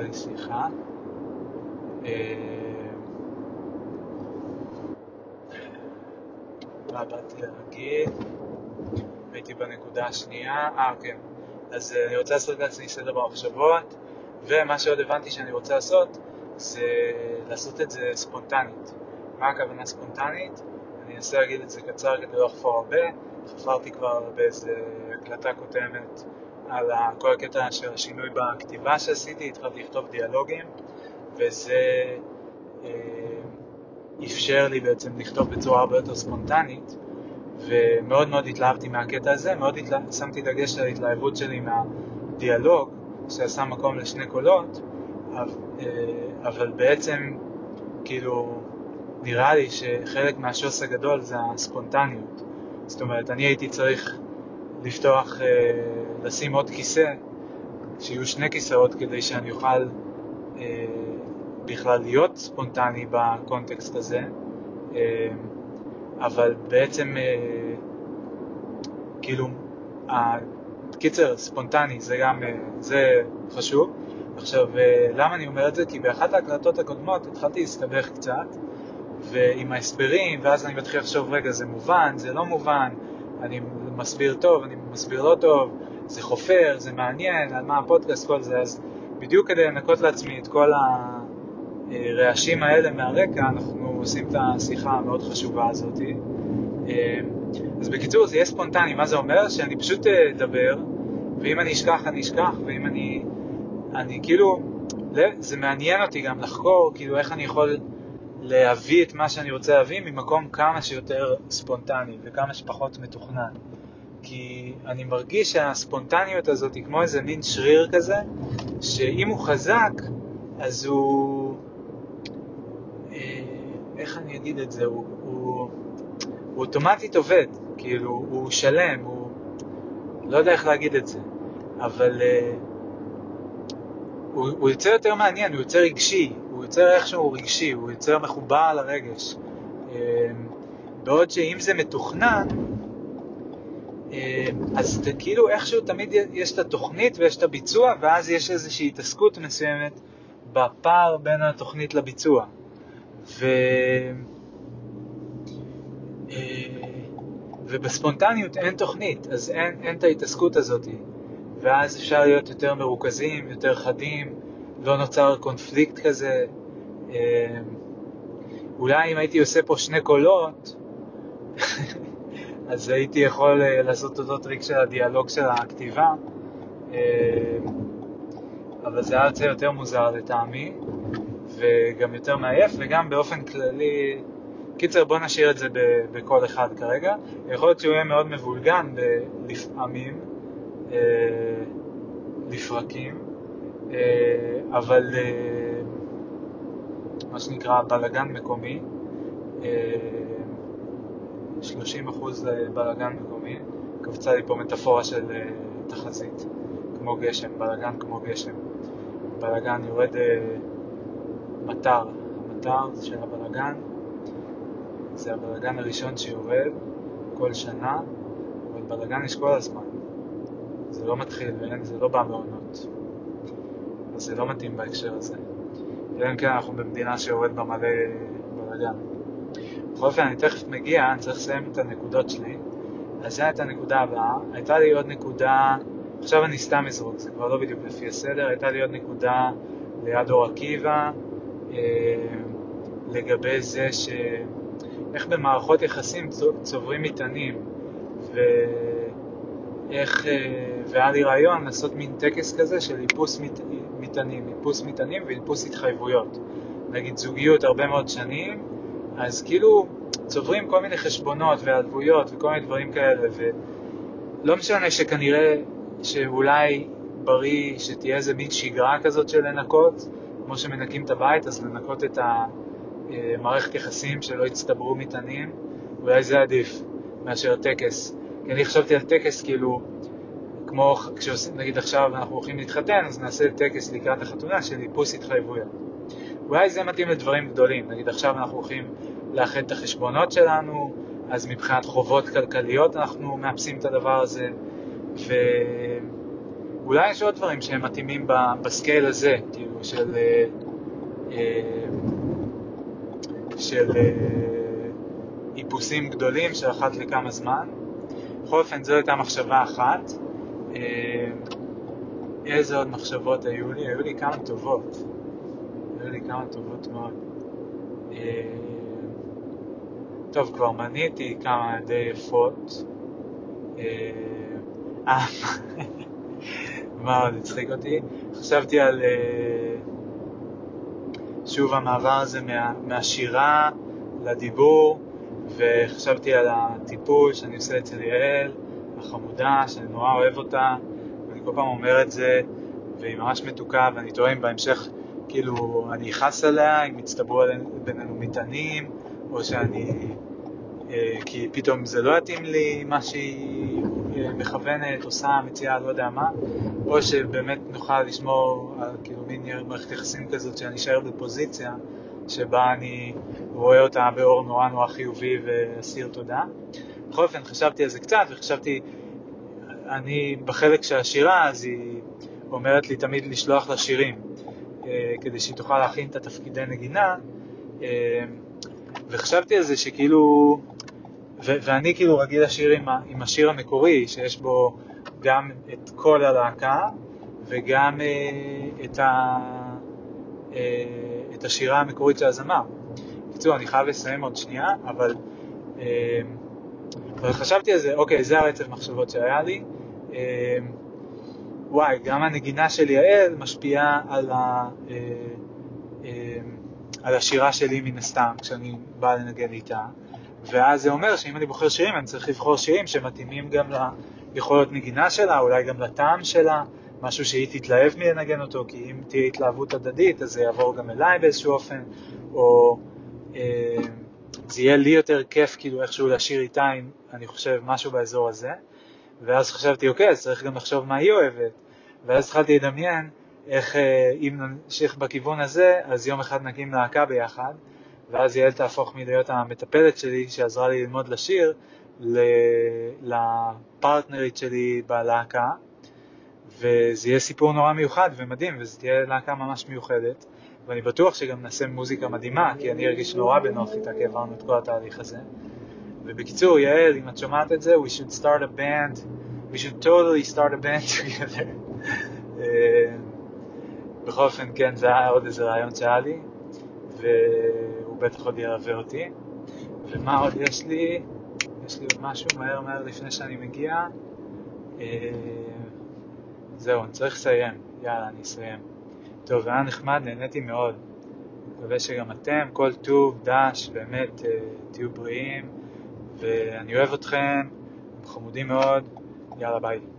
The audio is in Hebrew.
לי שיחה. אה, מה באתי להגיד? הייתי בנקודה השנייה, אה כן, אז אה, אני רוצה לעשות לעצמי סדר במחשבות, ומה שעוד הבנתי שאני רוצה לעשות זה לעשות את זה ספונטנית. מה הכוונה ספונטנית? אני אנסה להגיד את זה קצר כדי לא לחפור הרבה, חפרתי כבר באיזה הקלטה קודמת על כל הקטע של השינוי בכתיבה שעשיתי, התחלתי לכתוב דיאלוגים, וזה אה, אפשר לי בעצם לכתוב בצורה הרבה יותר ספונטנית, ומאוד מאוד התלהבתי מהקטע הזה, מאוד התלה... שמתי דגש על ההתלהבות שלי מהדיאלוג, שעשה מקום לשני קולות, אבל, אה, אבל בעצם, כאילו, נראה לי שחלק מהשוס הגדול זה הספונטניות. זאת אומרת, אני הייתי צריך לפתוח, אה, לשים עוד כיסא, שיהיו שני כיסאות כדי שאני אוכל אה, בכלל להיות ספונטני בקונטקסט הזה, אה, אבל בעצם, אה, כאילו, קיצר, ספונטני זה גם, אה, זה חשוב. עכשיו, אה, למה אני אומר את זה? כי באחת ההקלטות הקודמות התחלתי להסתבך קצת, ועם ההסברים, ואז אני מתחיל לחשוב, רגע, זה מובן, זה לא מובן, אני מסביר טוב, אני מסביר לא טוב, זה חופר, זה מעניין, על מה הפודקאסט, כל זה, אז בדיוק כדי לנקות לעצמי את כל הרעשים האלה מהרקע, אנחנו עושים את השיחה המאוד חשובה הזאת. אז בקיצור, זה יהיה ספונטני, מה זה אומר? שאני פשוט אדבר, ואם אני אשכח, אני אשכח, ואם אני... אני כאילו, זה מעניין אותי גם לחקור, כאילו איך אני יכול להביא את מה שאני רוצה להביא ממקום כמה שיותר ספונטני וכמה שפחות מתוכנן. כי אני מרגיש שהספונטניות הזאת היא כמו איזה מין שריר כזה, שאם הוא חזק, אז הוא... אה, איך אני אגיד את זה? הוא, הוא, הוא אוטומטית עובד, כאילו, הוא שלם, הוא... לא יודע איך להגיד את זה, אבל uh, הוא, הוא יוצר יותר מעניין, הוא יוצר רגשי, הוא יוצר איכשהו רגשי, הוא יוצר מחובר לרגש. Uh, בעוד שאם זה מתוכנן, uh, אז כאילו איכשהו תמיד יש את התוכנית ויש את הביצוע, ואז יש איזושהי התעסקות מסוימת בפער בין התוכנית לביצוע. ו... ובספונטניות אין תוכנית, אז אין, אין את ההתעסקות הזאת. ואז אפשר להיות יותר מרוכזים, יותר חדים, לא נוצר קונפליקט כזה. אמ, אולי אם הייתי עושה פה שני קולות, אז הייתי יכול אה, לעשות אותו טריק של הדיאלוג של הכתיבה, אמ, אבל זה היה יוצא יותר מוזר לטעמי, וגם יותר מעייף, וגם באופן כללי קיצר, בוא נשאיר את זה בקול אחד כרגע. יכול להיות שהוא יהיה מאוד מבולגן לפעמים, אה, לפרקים, אה, אבל אה, מה שנקרא בלגן מקומי, 30% בלגן מקומי, קפצה לי פה מטאפורה של תחזית, כמו גשם, בלגן כמו גשם. בלגן יורד מטר, המטר של הבלגן זה הבלאגן הראשון שיורד כל שנה, אבל בלאגן יש כל הזמן. זה לא מתחיל זה לא בא מעונות. אז זה לא מתאים בהקשר הזה. אלא אם כן אנחנו במדינה שיורד בה מלא בלאגן. בכל אופן, אני תכף מגיע, אני צריך לסיים את הנקודות שלי. אז זו הייתה הנקודה הבאה. הייתה לי עוד נקודה, עכשיו אני סתם אזרוק, זה כבר לא בדיוק לפי הסדר, הייתה לי עוד נקודה ליד אור עקיבא, אה, לגבי זה ש... איך במערכות יחסים צוברים מטענים, ואיך, אה, והיה לי רעיון לעשות מין טקס כזה של איפוס מטענים, איפוס מטענים ואיפוס התחייבויות. נגיד זוגיות הרבה מאוד שנים, אז כאילו צוברים כל מיני חשבונות ועלבויות וכל מיני דברים כאלה, ולא משנה שכנראה, שאולי בריא שתהיה איזה מין שגרה כזאת של לנקות, כמו שמנקים את הבית, אז לנקות את ה... אה, מערכת יחסים שלא יצטברו מטענים, אולי זה עדיף מאשר טקס. כי אני חשבתי על טקס כאילו, כמו כשעושים, נגיד עכשיו אנחנו הולכים להתחתן, אז נעשה טקס לקראת החתונה של איפוס התחייבויות. אולי זה מתאים לדברים גדולים, נגיד עכשיו אנחנו הולכים לאחד את החשבונות שלנו, אז מבחינת חובות כלכליות אנחנו מאפסים את הדבר הזה, ו... אולי יש עוד דברים שהם מתאימים בסקייל הזה, כאילו של... אה, אה, של איפוסים גדולים של אחת לכמה זמן. בכל אופן, זו הייתה מחשבה אחת. איזה עוד מחשבות היו לי? היו לי כמה טובות. לי כמה טובות מאוד. טוב, כבר מניתי כמה די יפות. אה, מה עוד הצחיק אותי? חשבתי על אה, שוב המעבר הזה מה, מהשירה לדיבור, וחשבתי על הטיפול שאני עושה אצל יעל, החמודה, שאני נורא אוהב אותה, ואני כל פעם אומר את זה, והיא ממש מתוקה, ואני טועה אם בהמשך, כאילו, אני אכעס עליה, אם יצטברו בינינו מטענים, או שאני... אה, כי פתאום זה לא יתאים לי מה שהיא מכוונת, עושה, מציעה, לא יודע מה, או שבאמת נוכל לשמור על כאילו מין מערכת יחסים כזאת שאני אשאר בפוזיציה שבה אני רואה אותה באור נורא נורא חיובי ואסיר תודה. בכל אופן, חשבתי על זה קצת וחשבתי, אני בחלק של השירה, אז היא אומרת לי תמיד לשלוח לה שירים, אה, כדי שהיא תוכל להכין את התפקידי נגינה, אה, וחשבתי על זה שכאילו ו- ואני כאילו רגיל לשיר עם, ה- עם השיר המקורי, שיש בו גם את כל הלהקה וגם אה, את, ה- אה, את השירה המקורית של הזמר. בקיצור, אני חייב לסיים עוד שנייה, אבל, אה, אבל חשבתי על זה, אוקיי, זה הרצף מחשבות שהיה לי. אה, וואי, גם הנגינה של יעל משפיעה על, ה, אה, אה, על השירה שלי מן הסתם, כשאני בא לנגן איתה. ואז זה אומר שאם אני בוחר שירים, אני צריך לבחור שירים שמתאימים גם ליכולות נגינה שלה, אולי גם לטעם שלה, משהו שהיא תתלהב מלנגן אותו, כי אם תהיה התלהבות הדדית, אז זה יעבור גם אליי באיזשהו אופן, או אה, זה יהיה לי יותר כיף כאילו איכשהו לשיר איתה, אני חושב משהו באזור הזה. ואז חשבתי, אוקיי, אז צריך גם לחשוב מה היא אוהבת. ואז התחלתי לדמיין איך אה, אם נמשיך בכיוון הזה, אז יום אחד נקים להקה ביחד. ואז יעל תהפוך מלהיות המטפלת שלי, שעזרה לי ללמוד לשיר, לפרטנרית שלי בלהקה, וזה יהיה סיפור נורא מיוחד ומדהים, וזו תהיה להקה ממש מיוחדת, ואני בטוח שגם נעשה מוזיקה מדהימה, כי אני ארגיש נורא בנוח איתה, כי עברנו את כל התהליך הזה. ובקיצור, יעל, אם את שומעת את זה, we should start a band, we should totally start a band together. אה, בכל אופן, כן, זה היה עוד איזה רעיון שהיה לי, ו... בטח עוד ילווה אותי. ומה עוד יש לי? יש לי עוד משהו מהר מהר לפני שאני מגיע. אה, זהו, אני צריך לסיים. יאללה, אני אסיים. טוב, היה נחמד, נהניתי מאוד. מקווה שגם אתם, כל טוב, דש, באמת, אה, תהיו בריאים, ואני אוהב אתכם, חמודים מאוד. יאללה, ביי.